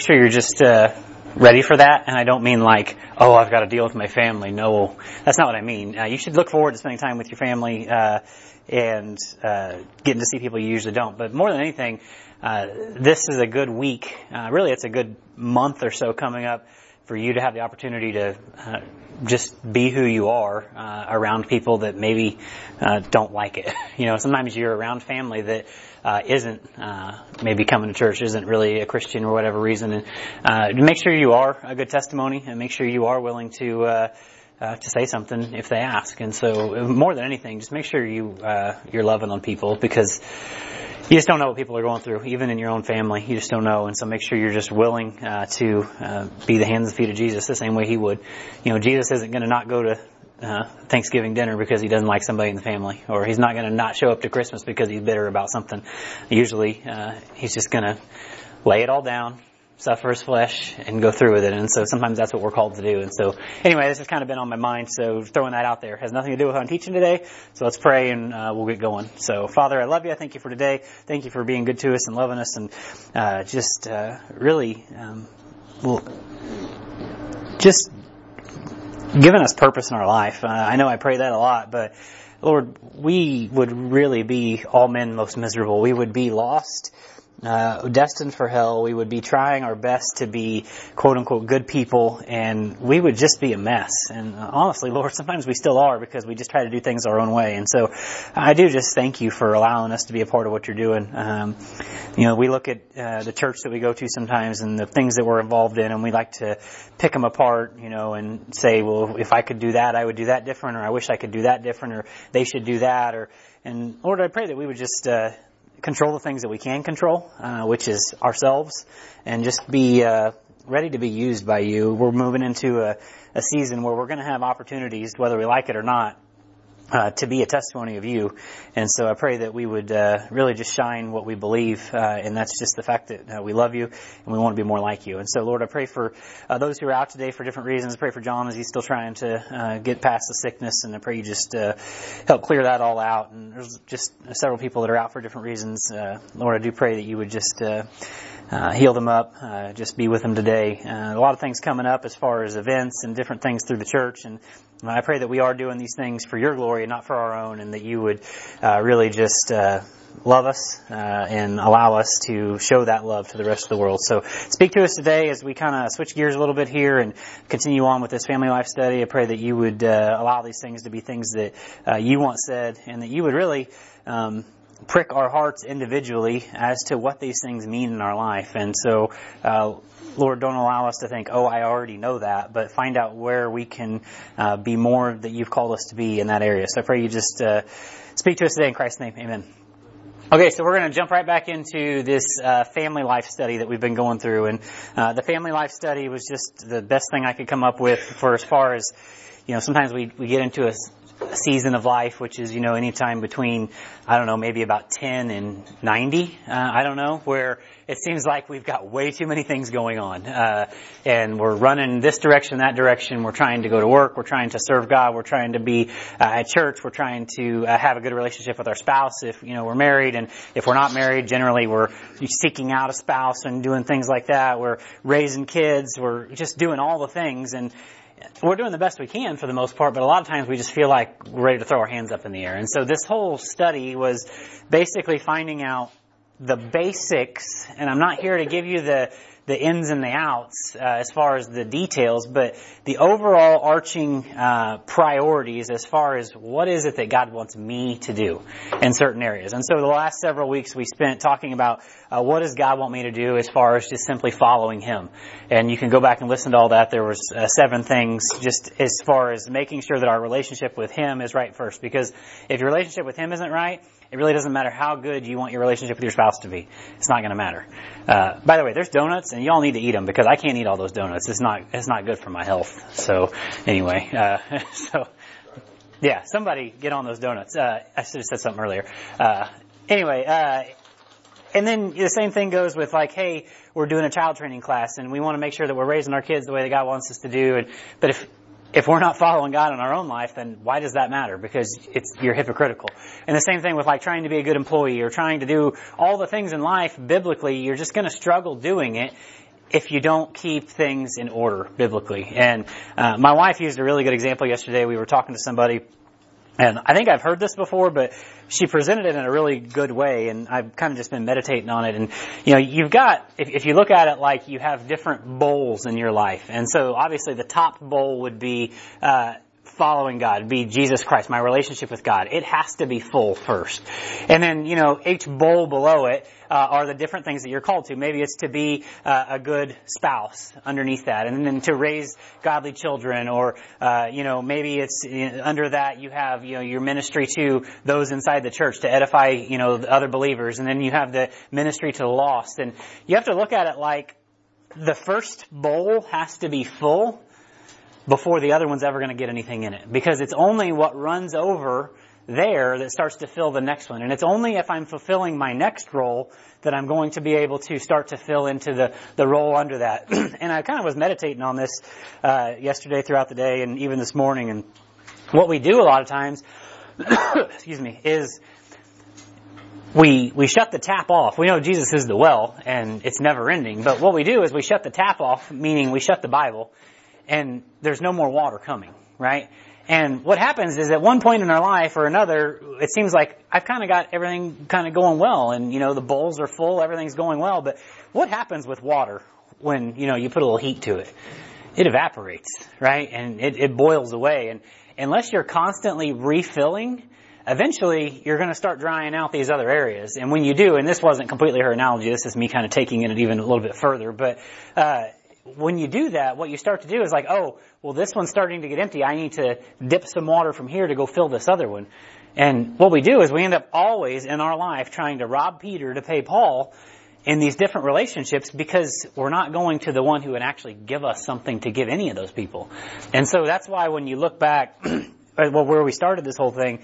make sure you're just uh, ready for that. And I don't mean like, oh, I've got to deal with my family. No, that's not what I mean. Uh, you should look forward to spending time with your family uh, and uh, getting to see people you usually don't. But more than anything, uh, this is a good week. Uh, really, it's a good month or so coming up for you to have the opportunity to uh, just be who you are uh, around people that maybe uh, don't like it. You know, sometimes you're around family that uh, isn't uh, maybe coming to church, isn't really a Christian or whatever reason. And uh, make sure you are a good testimony, and make sure you are willing to. Uh, uh, to say something if they ask, and so more than anything, just make sure you uh, you're loving on people because you just don't know what people are going through, even in your own family. You just don't know, and so make sure you're just willing uh, to uh, be the hands and feet of Jesus the same way He would. You know, Jesus isn't going to not go to uh, Thanksgiving dinner because he doesn't like somebody in the family, or he's not going to not show up to Christmas because he's bitter about something. Usually, uh, he's just going to lay it all down, suffer his flesh, and go through with it. And so sometimes that's what we're called to do. And so anyway, this has kind of been on my mind, so throwing that out there has nothing to do with what I'm teaching today. So let's pray and uh, we'll get going. So Father, I love you. I thank you for today. Thank you for being good to us and loving us, and uh, just uh, really, um, well, just given us purpose in our life. Uh, I know I pray that a lot, but Lord, we would really be all men most miserable. We would be lost uh, destined for hell. We would be trying our best to be quote unquote good people, and we would just be a mess. And uh, honestly, Lord, sometimes we still are because we just try to do things our own way. And so, I do just thank you for allowing us to be a part of what you're doing. Um, you know, we look at uh, the church that we go to sometimes and the things that we're involved in, and we like to pick them apart, you know, and say, well, if I could do that, I would do that different, or I wish I could do that different, or they should do that, or and Lord, I pray that we would just uh, control the things that we can control, uh, which is ourselves, and just be uh, ready to be used by you. We're moving into a, a season where we're going to have opportunities, whether we like it or not, uh, to be a testimony of you. And so I pray that we would uh, really just shine what we believe, uh, and that's just the fact that uh, we love you and we want to be more like you. And so, Lord, I pray for uh, those who are out today for different reasons. I pray for John as he's still trying to uh, get past the sickness, and I pray you just help clear that all out. And there's just several people that are out for different reasons. Lord, I do pray that you would just uh, heal them up, uh, just be with them today. A lot of things coming up as far as events and different things through the church, and I pray that we are doing these things for your glory and not for our own, and that you would uh, really just uh, love us uh, and allow us to show that love to the rest of the world. So speak to us today as we kind of switch gears a little bit here and continue on with this family life study. I pray that you would allow these things to be things that you want said, and that you would really. Um, prick our hearts individually as to what these things mean in our life. And so, uh, Lord, don't allow us to think, oh, I already know that, but find out where we can uh, be more that you've called us to be in that area. So I pray you just uh, speak to us today in Christ's name. Amen. Okay, so we're going to jump right back into this uh, family life study that we've been going through, and uh, the family life study was just the best thing I could come up with for as far as you know. Sometimes we we get into a season of life, which is, you know, anytime between, I don't know, maybe about 10 and 90, uh, I don't know, where it seems like we've got way too many things going on. Uh, and we're running this direction, that direction. We're trying to go to work. We're trying to serve God. We're trying to be uh, at church. We're trying to uh, have a good relationship with our spouse if, you know, we're married. And if we're not married, generally we're seeking out a spouse and doing things like that. We're raising kids. We're just doing all the things. And, we're doing the best we can for the most part, but a lot of times we just feel like we're ready to throw our hands up in the air. And so this whole study was basically finding out the basics, and I'm not here to give you the the ins and the outs uh, as far as the details, but the overall arching uh, priorities as far as what is it that God wants me to do in certain areas. And so the last several weeks we spent talking about uh, what does God want me to do as far as just simply following Him. And you can go back and listen to all that. There was uh, seven things just as far as making sure that our relationship with Him is right first. Because if your relationship with Him isn't right, it really doesn't matter how good you want your relationship with your spouse to be. It's not going to matter. Uh, by the way, there's donuts, and y'all need to eat them because I can't eat all those donuts. It's not it's not good for my health. So anyway, uh, so yeah, somebody get on those donuts. Uh, I should have said something earlier. Uh, anyway, uh, and then the same thing goes with like, hey, we're doing a child training class, and we want to make sure that we're raising our kids the way that God wants us to do. And but if if we're not following God in our own life, then why does that matter? Because it's, you're hypocritical. And the same thing with like trying to be a good employee or trying to do all the things in life biblically, you're just to struggle doing it if you don't keep things in order biblically. And uh, my wife used a really good example yesterday. We were talking to somebody, and I think I've heard this before, but she presented it in a really good way, and I've kind of just been meditating on it. And you know, you've got if, if you look at it like you have different bowls in your life, and so obviously the top bowl would be. Uh, following God, be Jesus Christ, my relationship with God. It has to be full first. And then, you know, each bowl below it uh, are the different things that you're called to. Maybe it's to be uh, a good spouse underneath that, and then to raise godly children, or uh, you know, maybe it's under that you have you know your ministry to those inside the church to edify you know other believers, and then you have the ministry to the lost, and you have to look at it like the first bowl has to be full before the other one's ever going to get anything in it. Because it's only what runs over there that starts to fill the next one. And it's only if I'm fulfilling my next role that I'm going to be able to start to fill into the, the role under that. and I kind of was meditating on this uh, yesterday throughout the day and even this morning. And what we do a lot of times, excuse me, is we we shut the tap off. We know Jesus is the well and it's never ending, but what we do is we shut the tap off, meaning we shut the Bible and there's no more water coming, right? And what happens is at one point in our life or another, it seems like I've kind of got everything kind of going well and, you know, the bowls are full, everything's going well, but what happens with water when, you know, you put a little heat to it? It evaporates, right? And it, it boils away. And unless you're constantly refilling, eventually you're going to start drying out these other areas. And when you do, and this wasn't completely her analogy, this is me kind of taking it even a little bit further, but, uh, when you do that, what you start to do is like, oh, well, this one's starting to get empty. I need to dip some water from here to go fill this other one. And what we do is we end up always in our life trying to rob Peter to pay Paul in these different relationships because we're not going to the one who would actually give us something to give any of those people. And so that's why when you look back, well, where we started this whole thing,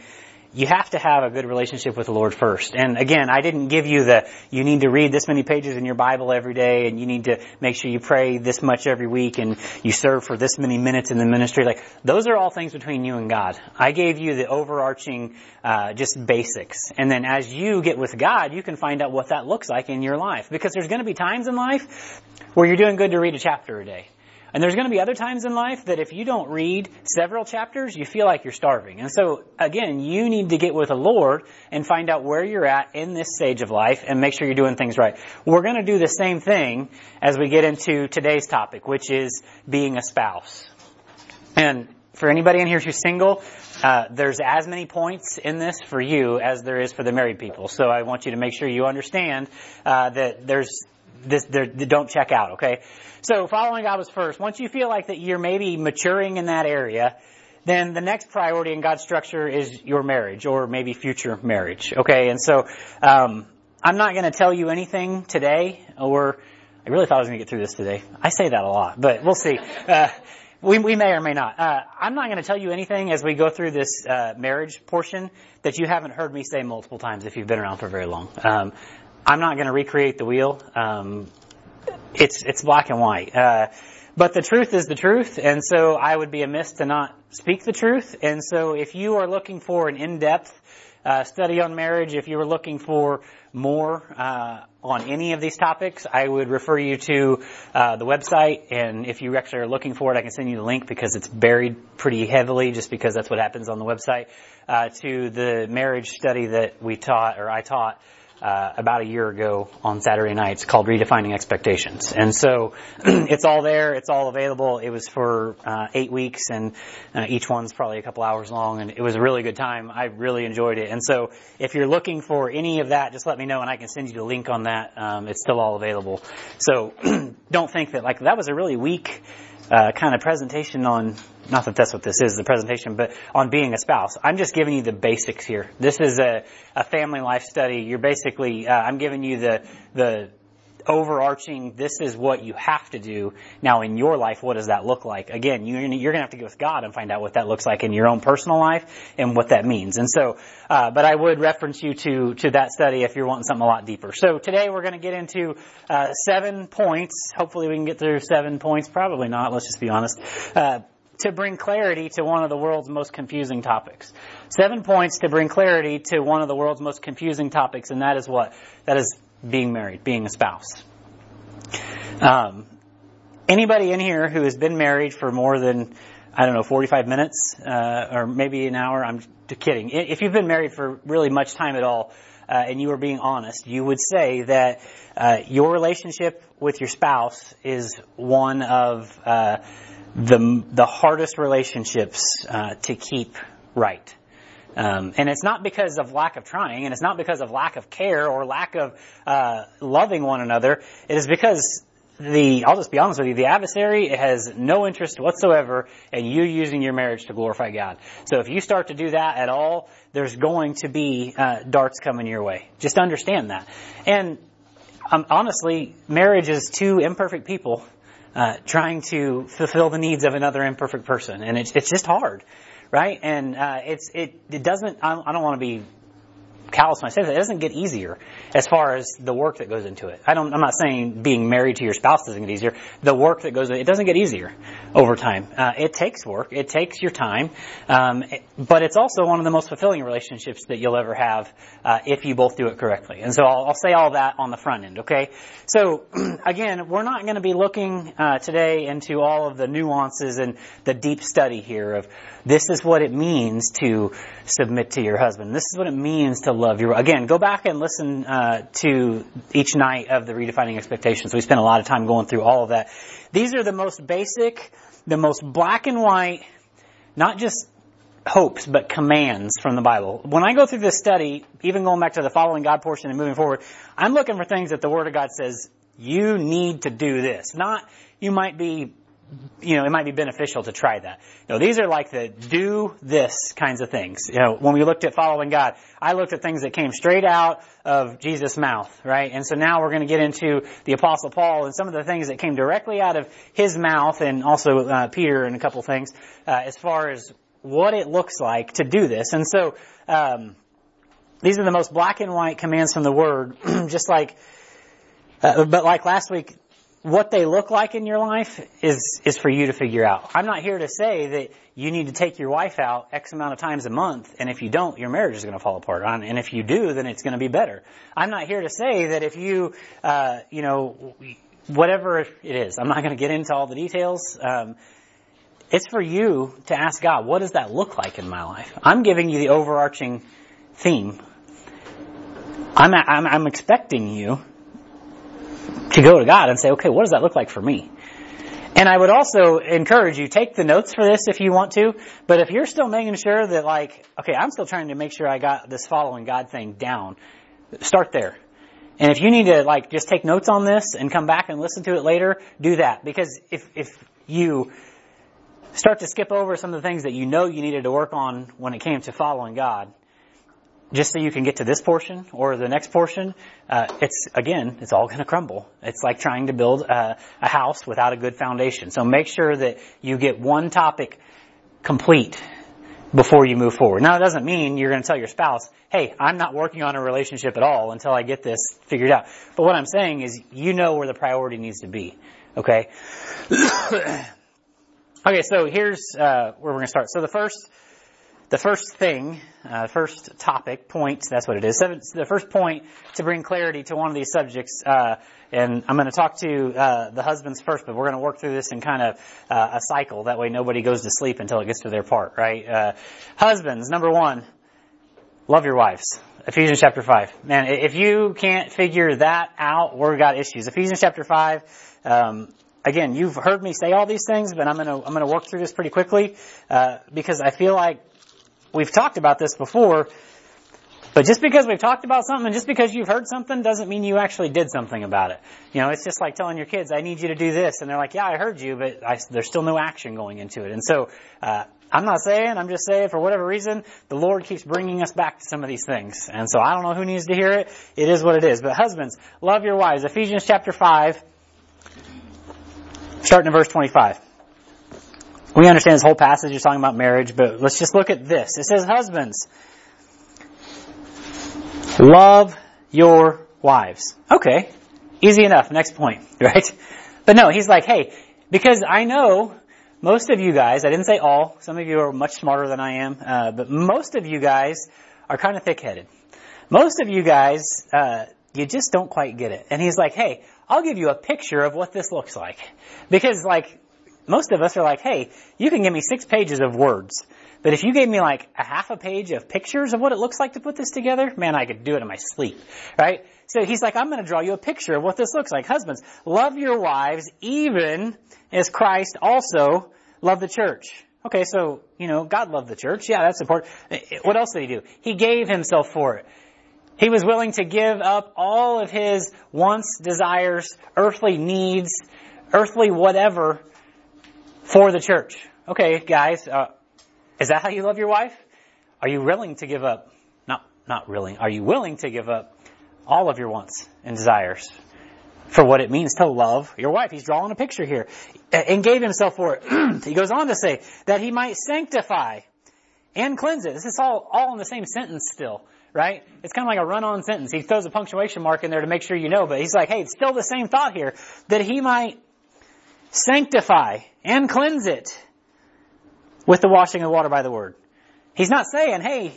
you have to have a good relationship with the Lord first. And again, I didn't give you the, you need to read this many pages in your Bible every day and you need to make sure you pray this much every week and you serve for this many minutes in the ministry. Like, those are all things between you and God. I gave you the overarching, uh, just basics. And then as you get with God, you can find out what that looks like in your life. Because there's gonna be times in life where you're doing good to read a chapter a day. And there's going to be other times in life that if you don't read several chapters, you feel like you're starving. And so, again, you need to get with the Lord and find out where you're at in this stage of life and make sure you're doing things right. We're going to do the same thing as we get into today's topic, which is being a spouse. And for anybody in here who's single, uh, there's as many points in this for you as there is for the married people. So I want you to make sure you understand uh, that there's this, don't check out, okay? So following God was first. Once you feel like that you're maybe maturing in that area, then the next priority in God's structure is your marriage or maybe future marriage, okay? And so, um, I'm not going to tell you anything today, or I really thought I was going to get through this today. I say that a lot, but we'll see. Uh, we, we may or may not. Uh, I'm not going to tell you anything as we go through this uh, marriage portion that you haven't heard me say multiple times if you've been around for very long. Um, I'm not going to recreate the wheel. Um, it's it's black and white. Uh, but the truth is the truth, and so I would be amiss to not speak the truth. And so, if you are looking for an in-depth uh, study on marriage, if you are looking for more uh, on any of these topics, I would refer you to uh, the website. And if you actually are looking for it, I can send you the link because it's buried pretty heavily, just because that's what happens on the website. Uh, to the marriage study that we taught, or I taught uh, about a year ago on Saturday nights called Redefining Expectations. And so it's all there, it's all available. It was for uh, eight weeks and uh, each one's probably a couple hours long and it was a really good time. I really enjoyed it. And so if you're looking for any of that, just let me know and I can send you the link on that. Um, it's still all available. So don't think that like that was a really weak uh, kind of presentation on, not that that's what this is, the presentation, but on being a spouse. I'm just giving you the basics here. This is a, a family life study. You're basically, uh, I'm giving you the, the overarching, this is what you have to do. Now in your life, what does that look like? Again, you're, gonna have to go with God and find out what that looks like in your own personal life and what that means. And so, uh, but I would reference you to, to that study if you're wanting something a lot deeper. So today we're gonna get into, uh, seven points. Hopefully we can get through seven points. Probably not, let's just be honest. Uh, to bring clarity to one of the world's most confusing topics. Seven points to bring clarity to one of the world's most confusing topics, and that is what? That is being married, being a spouse. Um, anybody in here who has been married for more than, I don't know, 45 minutes, uh, or maybe an hour, I'm kidding. If you've been married for really much time at all, uh, and you are being honest, you would say that uh, your relationship with your spouse is one of uh, the the hardest relationships uh, to keep right. Um, and it's not because of lack of trying, and it's not because of lack of care or lack of uh, loving one another. It is because the I'll just be honest with you, the adversary has no interest whatsoever in you using your marriage to glorify God. So if you start to do that at all, there's going to be uh, darts coming your way. Just understand that. And um, honestly, marriage is two imperfect people uh, trying to fulfill the needs of another imperfect person, and it's it's just hard, right? And uh, it's it it doesn't. I don't want to be callous that. It doesn't get easier as far as the work that goes into it. I don't, I'm not saying being married to your spouse doesn't get easier. The work that goes, it doesn't get easier over time. Uh, it takes work. It takes your time. Um, but it's also one of the most fulfilling relationships that you'll ever have uh, if you both do it correctly. And so I'll, I'll, say all that on the front end, okay? So again, we're not going to be looking uh, today into all of the nuances and the deep study here of this is what it means to submit to your husband. This is what it means to love your. Again, go back and listen uh, to each night of the redefining expectations. We spent a lot of time going through all of that. These are the most basic, the most black and white, not just hopes, but commands from the Bible. When I go through this study, even going back to the following God portion and moving forward, I'm looking for things that the Word of God says, you need to do this. Not, you might be you know, it might be beneficial to try that. Know, these are like the do this kinds of things. You know, when we looked at following God, I looked at things that came straight out of Jesus' mouth, right? And so now we're going to get into the Apostle Paul and some of the things that came directly out of his mouth and also uh, Peter and a couple things uh, as far as what it looks like to do this. And so, um, these are the most black and white commands from the Word, just like, uh, but like last week, what they look like in your life is, is for you to figure out. I'm not here to say that you need to take your wife out X amount of times a month, and if you don't, your marriage is going to fall apart. And if you do, then it's going to be better. I'm not here to say that if you, uh, you know, whatever it is, I'm not going to get into all the details. Um, it's for you to ask God, what does that look like in my life? I'm giving you the overarching theme. I'm, I'm, I'm expecting you to go to God and say, okay, what does that look like for me? And I would also encourage you, take the notes for this if you want to, but if you're still making sure that like, okay, I'm still trying to make sure I got this following God thing down, start there. And if you need to like just take notes on this and come back and listen to it later, do that. Because if, if you start to skip over some of the things that you know you needed to work on when it came to following God, just so you can get to this portion or the next portion, uh, it's again, it's all going to crumble. It's like trying to build a, a house without a good foundation. So make sure that you get one topic complete before you move forward. Now, it doesn't mean you're going to tell your spouse, "Hey, I'm not working on a relationship at all until I get this figured out." But what I'm saying is, you know where the priority needs to be. Okay. okay. So here's uh, where we're going to start. So the first the first thing, uh, first topic, point, that's what it is. The first point to bring clarity to one of these subjects, uh, and I'm going to talk to uh, the husbands first, but we're going to work through this in kind of uh, a cycle. That way nobody goes to sleep until it gets to their part, right? Uh, husbands, number one, love your wives. Ephesians chapter 5. Man, if you can't figure that out, we've got issues. Ephesians chapter 5, um, again, you've heard me say all these things, but I'm gonna I'm gonna work through this pretty quickly uh, because I feel like we've talked about this before, but just because we've talked about something and just because you've heard something doesn't mean you actually did something about it. You know, it's just like telling your kids, I need you to do this. And they're like, yeah, I heard you, but I, there's still no action going into it. And so, uh, I'm not saying, I'm just saying for whatever reason, the Lord keeps bringing us back to some of these things. And so I don't know who needs to hear it. It is what it is. But husbands, love your wives. Ephesians chapter 5, starting in verse 25. We understand this whole passage is talking about marriage, but let's just look at this. It says, husbands, love your wives. Okay. Easy enough. Next point, right? But no, he's like, hey, because I know most of you guys, I didn't say all, some of you are much smarter than I am, uh, but most of you guys are kind of thick-headed. Most of you guys, uh, you just don't quite get it. And he's like, hey, I'll give you a picture of what this looks like. Because like, most of us are like, hey, you can give me six pages of words. But if you gave me like a half a page of pictures of what it looks like to put this together, man, I could do it in my sleep, right? So he's like, I'm going to draw you a picture of what this looks like. Husbands, love your wives even as Christ also loved the church. Okay, so, you know, God loved the church. Yeah, that's important. Eh, eh, what else did he do? He gave himself for it. He was willing to give up all of his wants, desires, earthly needs, earthly whatever for the church. Okay, guys, uh, is that how you love your wife? Are you willing to give up? Not, not willing. Are you willing to give up all of your wants and desires for what it means to love your wife? He's drawing a picture here and gave himself for it. he goes on to say that he might sanctify and cleanse it. This is all, all in the same sentence still, right? It's kind of like a run-on sentence. He throws a punctuation mark in there to make sure you know, but he's like, hey, it's still the same thought here. That he might sanctify and cleanse it with the washing of water by the word. He's not saying, hey,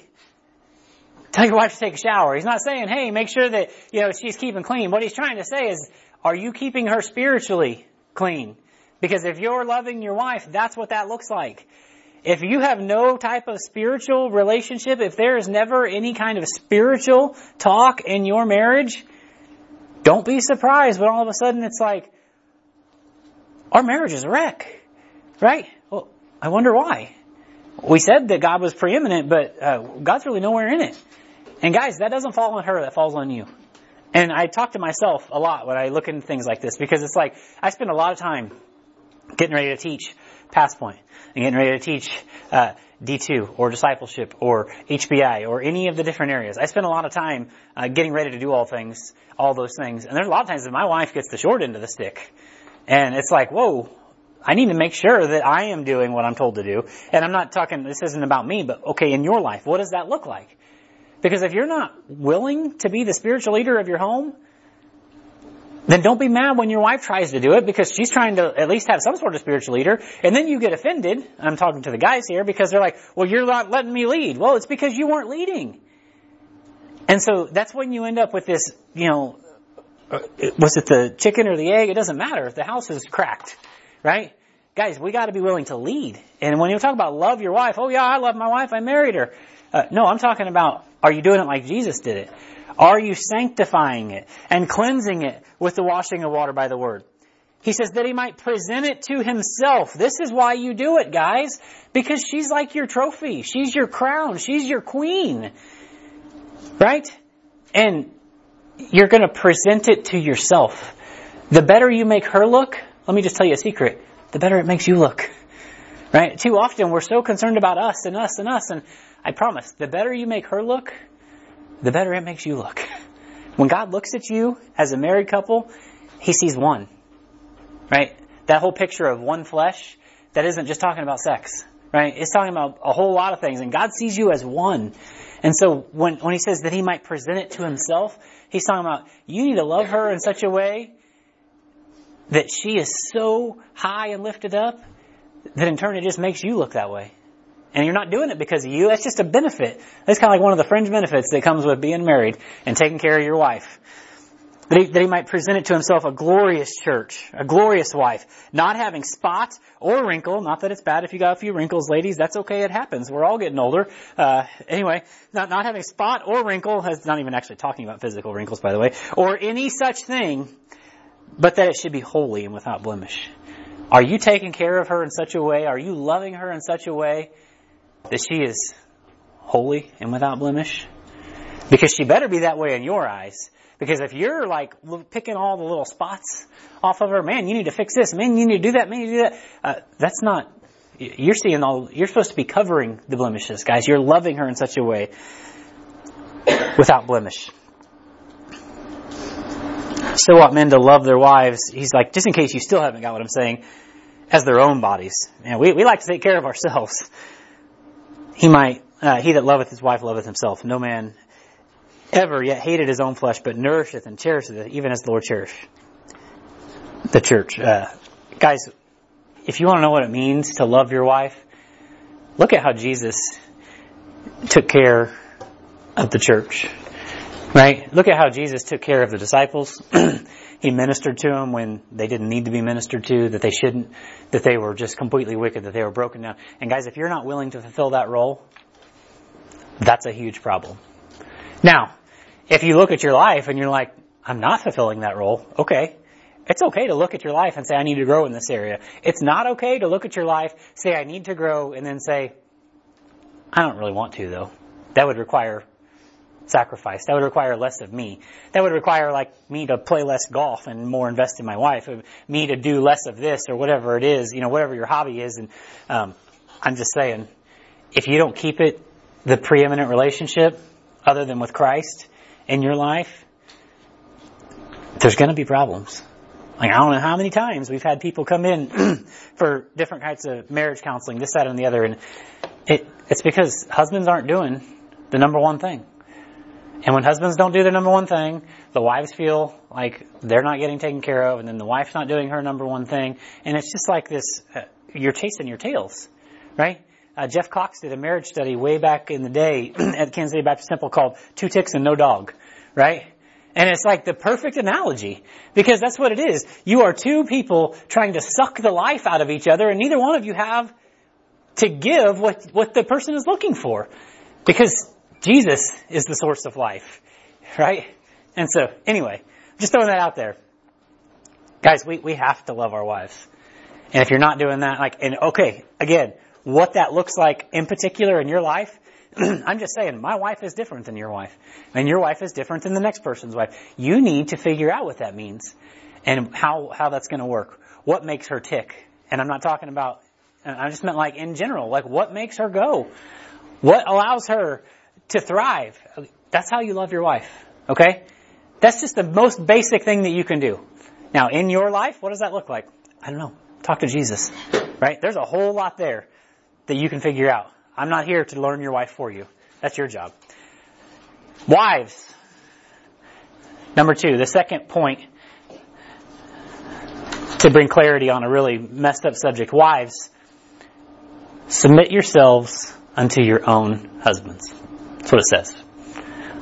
tell your wife to take a shower. He's not saying, hey, make sure that, you know, she's keeping clean. What he's trying to say is, are you keeping her spiritually clean? Because if you're loving your wife, that's what that looks like. If you have no type of spiritual relationship, if there is never any kind of spiritual talk in your marriage, don't be surprised when all of a sudden it's like, our marriage is a wreck. Right? Well, I wonder why. We said that God was preeminent, but uh, God's really nowhere in it. And guys, that doesn't fall on her, that falls on you. And I talk to myself a lot when I look into things like this because it's like I spend a lot of time getting ready to teach Passpoint and getting ready to teach uh, D2 or discipleship or HBI or any of the different areas. I spend a lot of time uh, getting ready to do all things, all those things. And there's a lot of times that my wife gets the short end of the stick. And it's like, whoa, I need to make sure that I am doing what I'm told to do. And I'm not talking, this isn't about me, but okay, in your life, what does that look like? Because if you're not willing to be the spiritual leader of your home, then don't be mad when your wife tries to do it because she's trying to at least have some sort of spiritual leader. And then you get offended. I'm talking to the guys here because they're like, well, you're not letting me lead. Well, it's because you weren't leading. And so that's when you end up with this, you know, was it the chicken or the egg? It doesn't matter the house is cracked, right? Guys, we got to be willing to lead. And when you talk about love your wife, oh yeah, I love my wife, I married her. Uh, no, I'm talking about are you doing it like Jesus did it? Are you sanctifying it and cleansing it with the washing of water by the word? He says that he might present it to himself. This is why you do it, guys. Because she's like your trophy. She's your crown. She's your queen. Right? And you're going to present it to yourself. The better you make her look, let me just tell you a secret, the better it makes you look. Right? Too often we're so concerned about us and us and us and I promise, the better you make her look, the better it makes you look. When God looks at you as a married couple, He sees one. Right? That whole picture of one flesh, that isn't just talking about sex. Right? It's talking about a whole lot of things. And God sees you as one. And so when, when He says that He might present it to Himself, He's talking about you need to love her in such a way that she is so high and lifted up that in turn it just makes you look that way. And you're not doing it because of you. That's just a benefit. That's kind of like one of the fringe benefits that comes with being married and taking care of your wife. That he, that he might present it to himself a glorious church, a glorious wife, not having spot or wrinkle. Not that it's bad if you got a few wrinkles, ladies. That's okay. It happens. We're all getting older. Uh, anyway, not not having spot or wrinkle. Has not even actually talking about physical wrinkles, by the way, or any such thing, but that it should be holy and without blemish. Are you taking care of her in such a way? Are you loving her in such a way that she is holy and without blemish? Because she better be that way in your eyes. Because if you're like picking all the little spots off of her, man, you need to fix this, man, you need to do that, man, you do that. Uh, that's not, you're seeing all, you're supposed to be covering the blemishes, guys. You're loving her in such a way without blemish. So what men to love their wives, he's like, just in case you still haven't got what I'm saying, as their own bodies. Man, we, we like to take care of ourselves he might, uh, he that loveth his wife loveth himself. No man ever yet hated his own flesh, but nourisheth and cherisheth it, even as the Lord cherished the church. Uh, guys, if you want to know what it means to love your wife, look at how Jesus took care of the church. Right? Look at how Jesus took care of the disciples. he ministered to them when they didn't need to be ministered to, that they shouldn't, that they were just completely wicked, that they were broken down. And guys, if you're not willing to fulfill that role, that's a huge problem. Now, if you look at your life and you're like, I'm not fulfilling that role, okay. It's okay to look at your life and say, I need to grow in this area. It's not okay to look at your life, say, I need to grow, and then say, I don't really want to though. That would require sacrifice. That would require less of me. That would require like me to play less golf and more invest in my wife. Me to do less of this or whatever it is, you know, whatever your hobby is. And um, I'm just saying, if you don't keep it the preeminent relationship other than with Christ in your life, there's going to be problems. Like I don't know how many times we've had people come in for different kinds of marriage counseling, this, that, and the other, and it, it's because husbands aren't doing the number one thing. And when husbands don't do their number one thing, the wives feel like they're not getting taken care of, and then the wife's not doing her number one thing, and it's just like this, uh, you're chasing your tails, right? Uh, Jeff Cox did a marriage study way back in the day at Kansas City Baptist Temple called Two Ticks and No Dog, right? And it's like the perfect analogy because that's what it is. You are two people trying to suck the life out of each other and neither one of you have to give what, what the person is looking for. Because Jesus is the source of life, right? And so, anyway, just throwing that out there. Guys, we, we have to love our wives. And if you're not doing that, like, and okay, again, what that looks like in particular in your life, I'm just saying, my wife is different than your wife. And your wife is different than the next person's wife. You need to figure out what that means and how, how that's going to work. What makes her tick? And I'm not talking about, I just meant like in general, like what makes her go? What allows her to thrive. That's how you love your wife. Okay? That's just the most basic thing that you can do. Now, in your life, what does that look like? I don't know. Talk to Jesus. Right? There's a whole lot there that you can figure out. I'm not here to learn your wife for you. That's your job. Wives. Number two, the second point to bring clarity on a really messed up subject. Wives, submit yourselves unto your own husbands. That's what it says.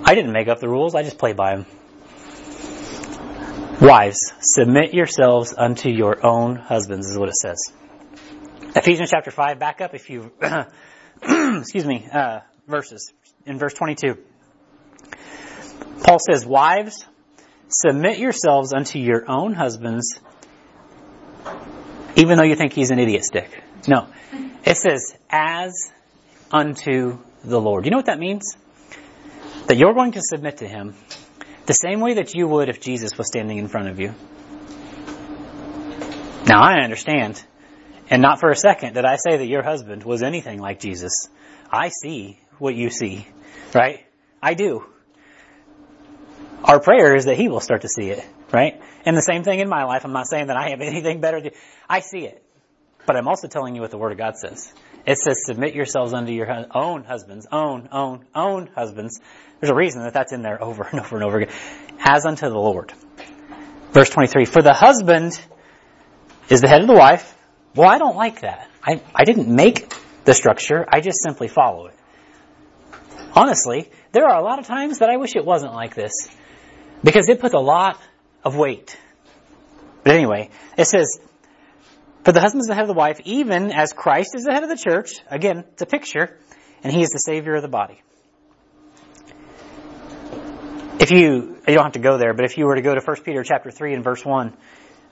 I didn't make up the rules, I just play by them. Wives, submit yourselves unto your own husbands, is what it says. Ephesians chapter 5, back up if you, excuse me, uh, verses. In verse 22. Paul says, Wives, submit yourselves unto your own husbands, even though you think he's an idiot stick. No. It says, as unto the Lord. You know what that means? That you're going to submit to Him the same way that you would if Jesus was standing in front of you. Now I understand, and not for a second did I say that your husband was anything like Jesus. I see what you see, right? I do. Our prayer is that he will start to see it, right? And the same thing in my life. I'm not saying that I have anything better. To, I see it. But I'm also telling you what the Word of God says. It says, submit yourselves unto your own husbands, own, own, own husbands. There's a reason that that's in there over and over and over again. As unto the Lord. Verse 23, for the husband is the head of the wife. Well, I don't like that. I, I didn't make the structure. I just simply follow it. Honestly, there are a lot of times that I wish it wasn't like this. Because it puts a lot of weight. But anyway, it says, for the husband is the head of the wife, even as Christ is the head of the church. Again, it's a picture, and he is the savior of the body. If you, you don't have to go there, but if you were to go to 1 Peter chapter 3 and verse 1,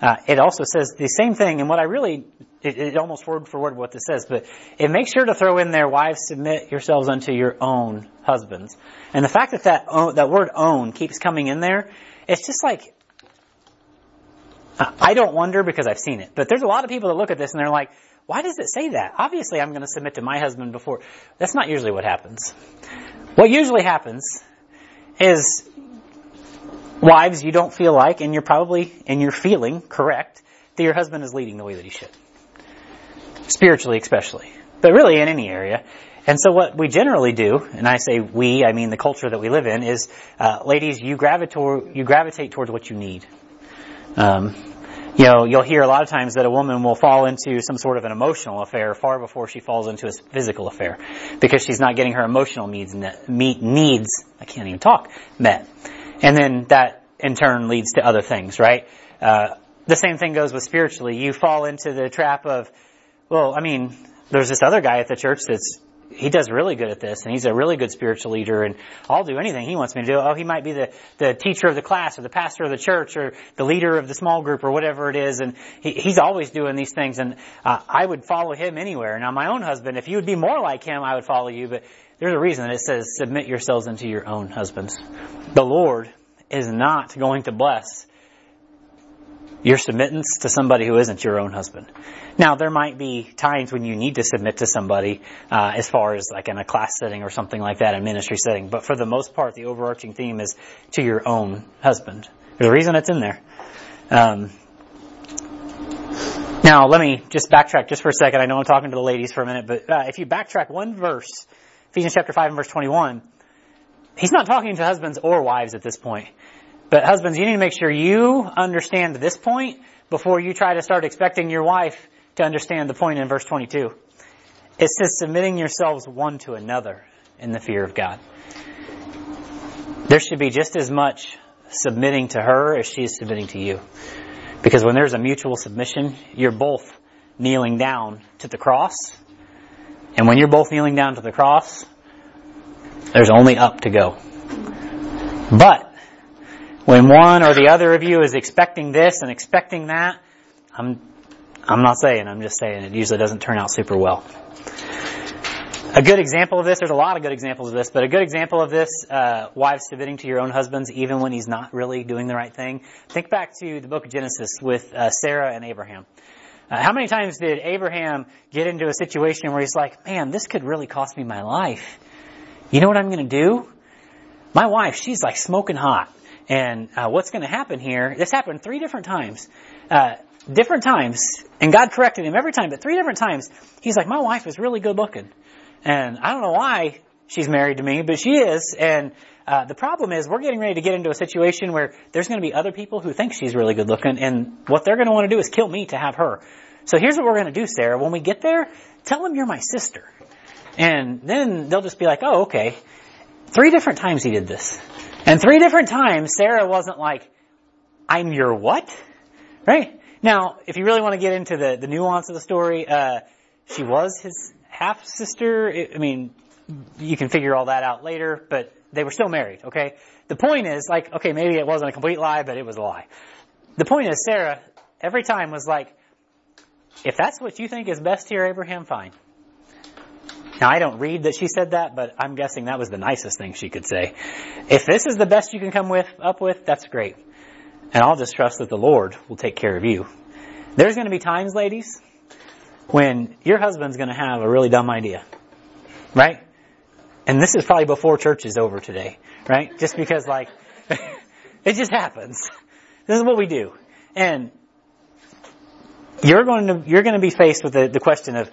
uh, it also says the same thing, and what I really, it, it, almost word for word what this says, but it makes sure to throw in there, wives submit yourselves unto your own husbands. And the fact that that, that word own keeps coming in there, it's just like, I don't wonder because I've seen it, but there's a lot of people that look at this and they're like, why does it say that? Obviously I'm going to submit to my husband before. That's not usually what happens. What usually happens is wives, you don't feel like, and you're probably, and you're feeling correct, that your husband is leading the way that he should. Spiritually especially. But really in any area. And so what we generally do, and I say we, I mean the culture that we live in, is, uh, ladies, you gravitate, you gravitate towards what you need. Um, You know, you'll hear a lot of times that a woman will fall into some sort of an emotional affair far before she falls into a physical affair because she's not getting her emotional needs met, needs, I can't even talk, met. And then that in turn leads to other things, right? Uh, the same thing goes with spiritually. You fall into the trap of, well, I mean, there's this other guy at the church that's he does really good at this and he's a really good spiritual leader and I'll do anything he wants me to do. Oh, he might be the, the teacher of the class or the pastor of the church or the leader of the small group or whatever it is and he, he's always doing these things and uh, I would follow him anywhere. Now my own husband, if you would be more like him, I would follow you, but there's a reason that it says submit yourselves unto your own husbands. The Lord is not going to bless your submittance to somebody who isn't your own husband. Now, there might be times when you need to submit to somebody, uh, as far as like in a class setting or something like that, a ministry setting. But for the most part, the overarching theme is to your own husband. There's a reason it's in there. Um, now, let me just backtrack just for a second. I know I'm talking to the ladies for a minute, but uh, if you backtrack one verse, Ephesians chapter 5 and verse 21, he's not talking to husbands or wives at this point. But husbands, you need to make sure you understand this point before you try to start expecting your wife to understand the point in verse 22. It says submitting yourselves one to another in the fear of God. There should be just as much submitting to her as she is submitting to you. Because when there's a mutual submission, you're both kneeling down to the cross. And when you're both kneeling down to the cross, there's only up to go. But when one or the other of you is expecting this and expecting that, I'm, I'm not saying, I'm just saying it usually doesn't turn out super well. A good example of this, there's a lot of good examples of this, but a good example of this, uh, wives submitting to your own husbands even when he's not really doing the right thing. Think back to the book of Genesis with uh, Sarah and Abraham. Uh, how many times did Abraham get into a situation where he's like, man, this could really cost me my life. You know what I'm going to do? My wife, she's like smoking hot. And uh, what's going to happen here? This happened three different times. Uh, different times, and God corrected him every time, but three different times, he's like, my wife is really good looking. And I don't know why she's married to me, but she is. And uh, the problem is we're getting ready to get into a situation where there's going to be other people who think she's really good looking, and what they're going to want to do is kill me to have her. So here's what we're going to do, Sarah. When we get there, tell them you're my sister. And then they'll just be like, oh, okay. Three different times he did this. And three different times, Sarah wasn't like, I'm your what? Right? Now, if you really want to get into the, the nuance of the story, uh, she was his half sister. I mean, you can figure all that out later, but they were still married, okay? The point is, like, okay, maybe it wasn't a complete lie, but it was a lie. The point is, Sarah, every time was like, if that's what you think is best here, Abraham, fine. Now I don't read that she said that, but I'm guessing that was the nicest thing she could say. If this is the best you can come with, up with, that's great. And I'll just trust that the Lord will take care of you. There's to be times, ladies, when your husband's to have a really dumb idea. Right? And this is probably before church is over today. Right? Just because like, it just happens. This is what we do. And you're going to, you're going to be faced with the, the question of,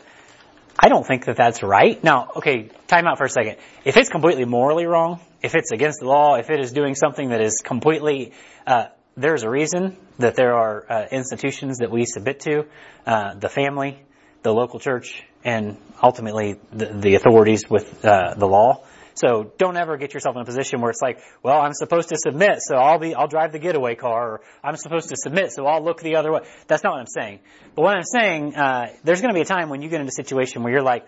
I don't think that that's right. Now, okay, time out for a second. If it's completely morally wrong, if it's against the law, if it is doing something that is completely, uh, there's a reason that there are uh, institutions that we submit to, uh, the family, the local church, and ultimately the, the authorities with uh, the law. So don't ever get yourself in a position where it's like, well, I'm supposed to submit, so I'll be, I'll drive the getaway car, or I'm supposed to submit, so I'll look the other way. That's not what I'm saying. But what I'm saying, uh, there's going to be a time when you get into a situation where you're like,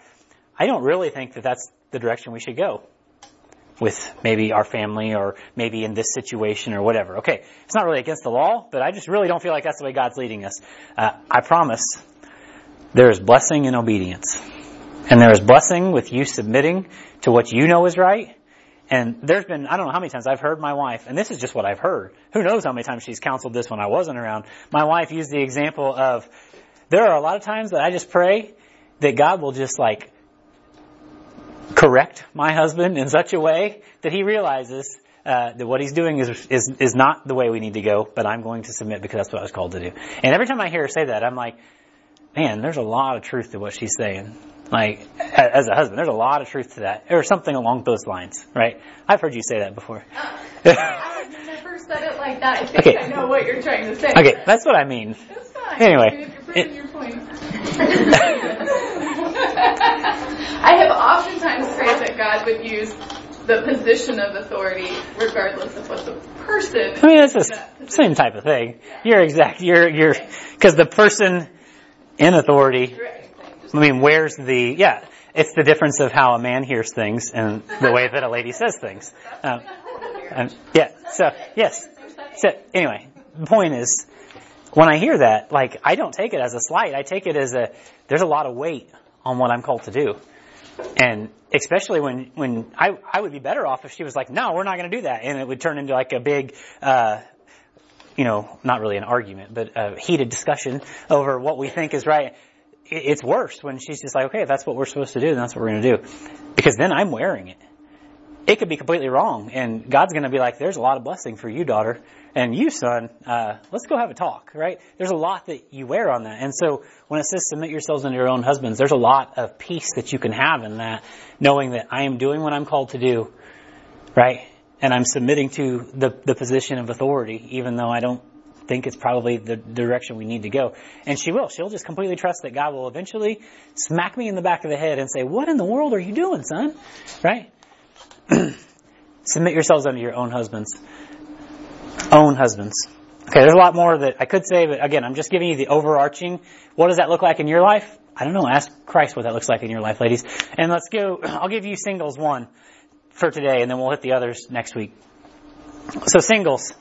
I don't really think that that's the direction we should go with maybe our family or maybe in this situation or whatever. Okay, it's not really against the law, but I just really don't feel like that's the way God's leading us. Uh, I promise there is blessing in obedience. And there is blessing with you submitting to what you know is right. And there's been, I don't know how many times I've heard my wife, and this is just what I've heard. Who knows how many times she's counseled this when I wasn't around. My wife used the example of, there are a lot of times that I just pray that God will just like correct my husband in such a way that he realizes uh, that what he's doing is, is is not the way we need to go, but I'm going to submit because that's what I was called to do. And every time I hear her say that, I'm like, man, there's a lot of truth to what she's saying. Like, as a husband, there's a lot of truth to that, or something along those lines, right? I've heard you say that before. I, the first said it like that. I think Okay. I know what you're trying to say. Okay, that's what I mean. That's fine. Anyway, I mean, if you're it- your point. I have oftentimes prayed that God would use the position of authority, regardless of what the person. I mean, it's the same type of thing. You're exact. You're you're because the person in authority. I mean, where's the yeah? It's the difference of how a man hears things and the way that a lady says things. Um, um, yeah. So yes. So anyway, the point is, when I hear that, like I don't take it as a slight. I take it as a there's a lot of weight on what I'm called to do, and especially when when I I would be better off if she was like, no, we're not going to do that, and it would turn into like a big. Uh, you know, not really an argument, but a heated discussion over what we think is right. It's worse when she's just like, okay, that's what we're supposed to do, then that's what we're going to do. Because then I'm wearing it. It could be completely wrong, and God's going to be like, there's a lot of blessing for you, daughter, and you, son, uh, let's go have a talk, right? There's a lot that you wear on that. And so when it says submit yourselves unto your own husbands, there's a lot of peace that you can have in that, knowing that I am doing what I'm called to do, right? And I'm submitting to the, the position of authority, even though I don't think it's probably the direction we need to go. And she will. She'll just completely trust that God will eventually smack me in the back of the head and say, what in the world are you doing, son? Right? Submit yourselves unto your own husbands. Own husbands. Okay, there's a lot more that I could say, but again, I'm just giving you the overarching. What does that look like in your life? I don't know. Ask Christ what that looks like in your life, ladies. And let's go, I'll give you singles one for today, and then we'll hit the others next week. So singles.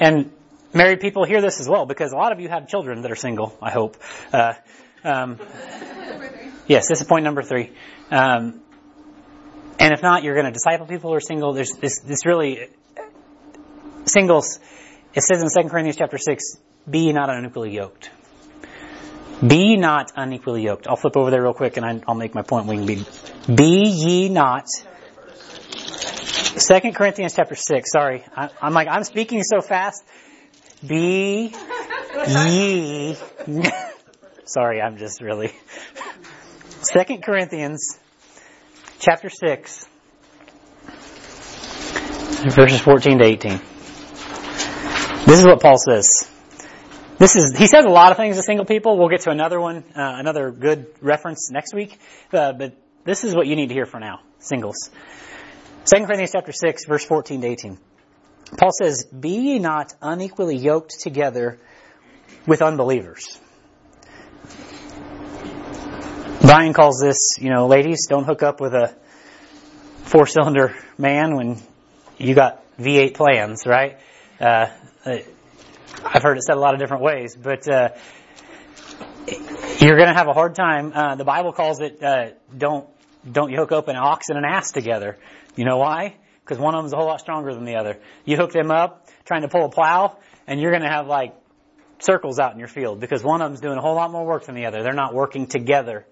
And married people hear this as well, because a lot of you have children that are single, I hope. Uh, um, yes, this is point number three. Um, and if not, you're going to disciple people who are single. There's this, this really, singles, it says in 2 Corinthians chapter 6, be not unequally yoked. Be not unequally yoked. I'll flip over there real quick and I'll make my point. We can be, be ye not. 2 Corinthians chapter 6, sorry. I, I'm like, I'm speaking so fast. Be ye. sorry, I'm just really. 2 Corinthians chapter 6, verses 14 to 18. This is what Paul says. This is, he says a lot of things to single people. We'll get to another one, uh, another good reference next week. Uh, but this is what you need to hear for now. Singles. 2 Corinthians chapter 6, verse 14 to 18. Paul says, Be ye not unequally yoked together with unbelievers. Brian calls this, you know, ladies, don't hook up with a four cylinder man when you got V8 plans, right? Uh, I've heard it said a lot of different ways, but uh, you're going to have a hard time. Uh, the Bible calls it uh, don't don't hook up an ox and an ass together. You know why? Because one of them's a whole lot stronger than the other. You hook them up trying to pull a plow, and you're going to have like circles out in your field because one of them's doing a whole lot more work than the other. They're not working together,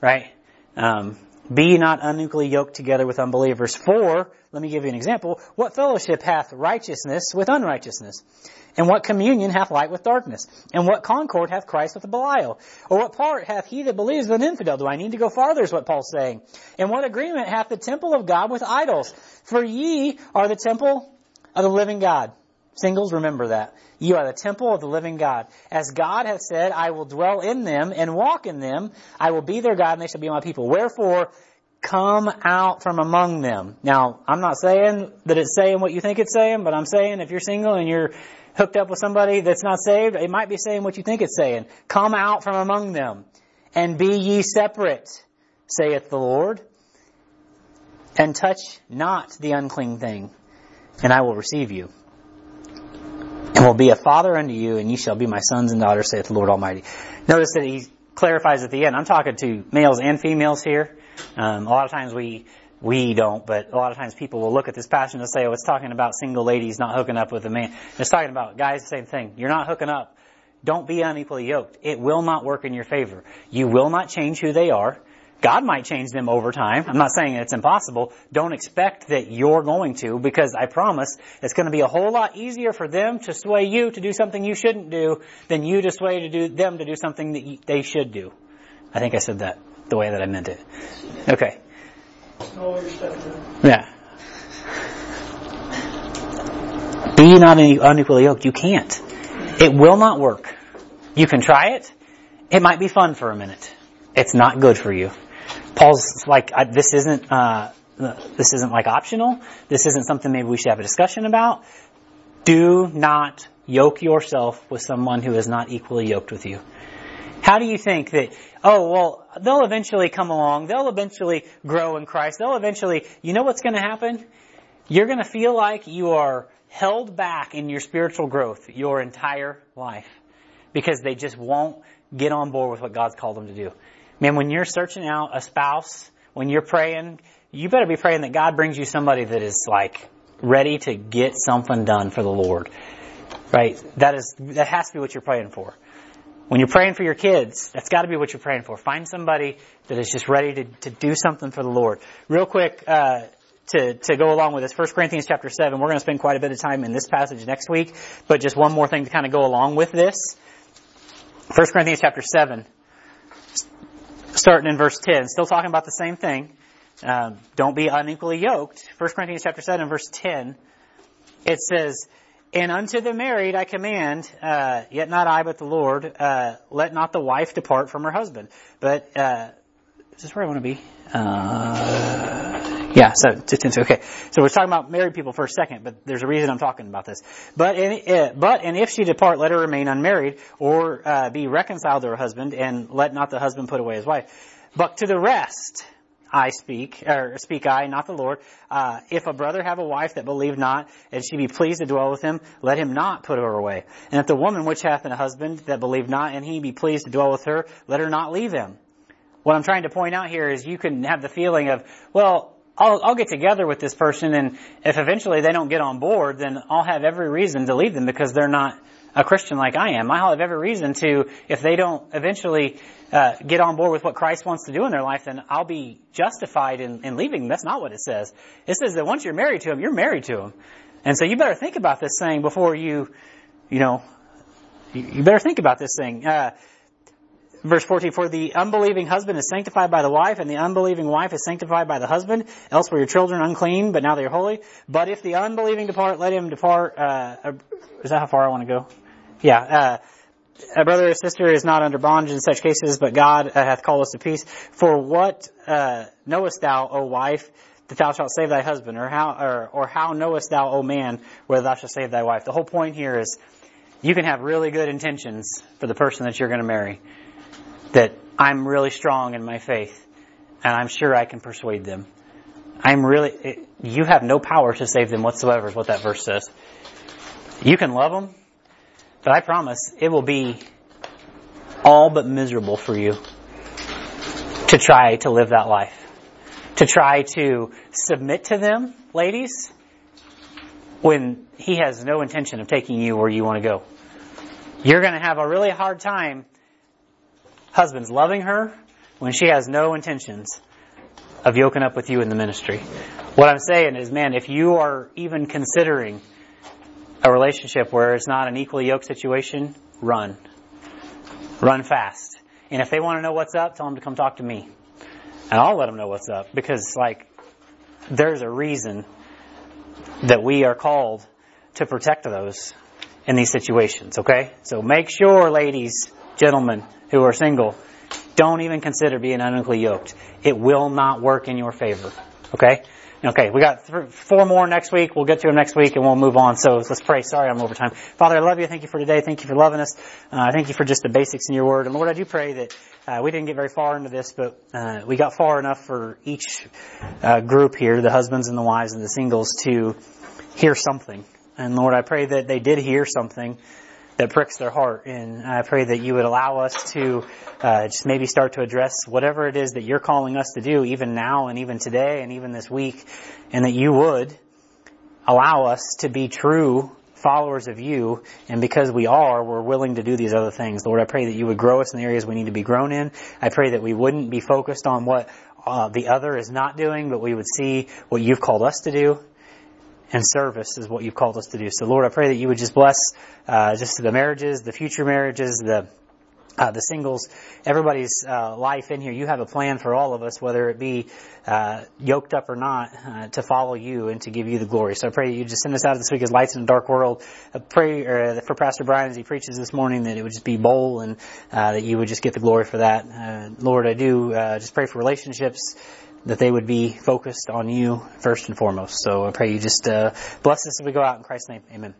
right? Um, be not unequally yoked together with unbelievers. For, let me give you an example, what fellowship hath righteousness with unrighteousness? And what communion hath light with darkness? And what concord hath Christ with Belial? Or what part hath he that believes with an infidel? Do I need to go farther is what Paul's saying. And what agreement hath the temple of God with idols? For ye are the temple of the living God. Singles, remember that. You are the temple of the living God. As God hath said, I will dwell in them and walk in them. I will be their God and they shall be my people. Wherefore, come out from among them. Now, I'm not saying that it's saying what you think it's saying, but I'm saying if you're single and you're hooked up with somebody that's not saved, it might be saying what you think it's saying. Come out from among them and be ye separate, saith the Lord, and touch not the unclean thing, and I will receive you and will be a father unto you, and ye shall be my sons and daughters, saith the Lord Almighty. Notice that he clarifies at the end. I'm talking to males and females here. Um, a lot of times we we don't, but a lot of times people will look at this passage and say, "Oh, it's talking about single ladies not hooking up with a man." It's talking about guys. Same thing. You're not hooking up. Don't be unequally yoked. It will not work in your favor. You will not change who they are. God might change them over time. I'm not saying it's impossible. Don't expect that you're going to because I promise it's going to be a whole lot easier for them to sway you to do something you shouldn't do than you to sway to do them to do something that you, they should do. I think I said that the way that I meant it. Okay. Yeah. Be not unequally yoked. You can't. It will not work. You can try it. It might be fun for a minute. It's not good for you. Paul's like, this isn't, uh, this isn't like optional. This isn't something maybe we should have a discussion about. Do not yoke yourself with someone who is not equally yoked with you. How do you think that, oh, well, they'll eventually come along, they'll eventually grow in Christ, they'll eventually, you know what's going to happen? You're going to feel like you are held back in your spiritual growth your entire life because they just won't get on board with what God's called them to do. Man, when you're searching out a spouse, when you're praying, you better be praying that God brings you somebody that is like ready to get something done for the Lord. Right? That is, that has to be what you're praying for. When you're praying for your kids, that's got to be what you're praying for. Find somebody that is just ready to, to do something for the Lord. Real quick, uh, to, to go along with this, 1 Corinthians chapter 7, we're going to spend quite a bit of time in this passage next week, but just one more thing to kind of go along with this. 1 Corinthians chapter 7, starting in verse 10, still talking about the same thing. Um, don't be unequally yoked. 1 Corinthians chapter 7, verse 10, it says, and unto the married I command, uh, yet not I, but the Lord, uh, let not the wife depart from her husband. But uh, is this where I want to be? Uh, yeah, so okay. So we're talking about married people for a second, but there's a reason I'm talking about this. But in, uh, but and if she depart, let her remain unmarried, or uh, be reconciled to her husband, and let not the husband put away his wife. But to the rest, I speak, or speak I, not the Lord. Uh, if a brother have a wife that believe not, and she be pleased to dwell with him, let him not put her away. And if the woman which hath a husband that believe not, and he be pleased to dwell with her, let her not leave him. What I'm trying to point out here is you can have the feeling of, well, I'll, I'll get together with this person, and if eventually they don't get on board, then I'll have every reason to leave them because they're not a Christian like I am. I'll have every reason to, if they don't eventually uh, get on board with what Christ wants to do in their life, then I'll be justified in, in leaving. That's not what it says. It says that once you're married to him, you're married to him. And so you better think about this thing before you, you know, you, you better think about this thing. Uh, verse 14, for the unbelieving husband is sanctified by the wife, and the unbelieving wife is sanctified by the husband. Else were your children unclean, but now they are holy. But if the unbelieving depart, let him depart. Uh, uh is that how far I want to go? Yeah. Uh, a brother or sister is not under bondage in such cases, but God uh, hath called us to peace. For what uh, knowest thou, O wife, that thou shalt save thy husband, or how, or, or how knowest thou, O man, whether thou shalt save thy wife? The whole point here is you can have really good intentions for the person that you're going to marry. That I'm really strong in my faith, and I'm sure I can persuade them. I'm really, it, you have no power to save them whatsoever, is what that verse says. You can love them, but I promise it will be all but miserable for you to try to live that life. To try to submit to them, ladies, when he has no intention of taking you where you want to go. You're going to have a really hard time, husbands, loving her when she has no intentions of yoking up with you in the ministry. What I'm saying is, man, if you are even considering a relationship where it's not an equally yoked situation, run. Run fast. And if they want to know what's up, tell them to come talk to me. And I'll let them know what's up because like there's a reason that we are called to protect those in these situations, okay? So make sure, ladies, gentlemen who are single, don't even consider being unequally yoked. It will not work in your favor, okay? Okay, we got four more next week. We'll get to them next week and we'll move on. So let's pray. Sorry, I'm over time. Father, I love you. Thank you for today. Thank you for loving us. Uh, thank you for just the basics in your word. And Lord, I do pray that uh, we didn't get very far into this, but uh, we got far enough for each uh, group here, the husbands and the wives and the singles, to hear something. And Lord, I pray that they did hear something that pricks their heart. And I pray that you would allow us to uh, just maybe start to address whatever it is that you're calling us to do, even now and even today and even this week, and that you would allow us to be true followers of you, and because we are, we're willing to do these other things. Lord, I pray that you would grow us in the areas we need to be grown in. I pray that we wouldn't be focused on what uh, the other is not doing, but we would see what you've called us to do and service is what you've called us to do. So Lord, I pray that you would just bless uh, just the marriages, the future marriages, the uh, the singles, everybody's uh, life in here. You have a plan for all of us, whether it be uh, yoked up or not, uh, to follow you and to give you the glory. So I pray you just send us out this week as lights in a dark world. I pray uh, for Pastor Brian as he preaches this morning that it would just be bold and uh, that you would just get the glory for that. Lord, I do uh, just pray for relationships that they would be focused on you first and foremost. So I pray you just uh, bless us as we go out in Christ's name. Amen.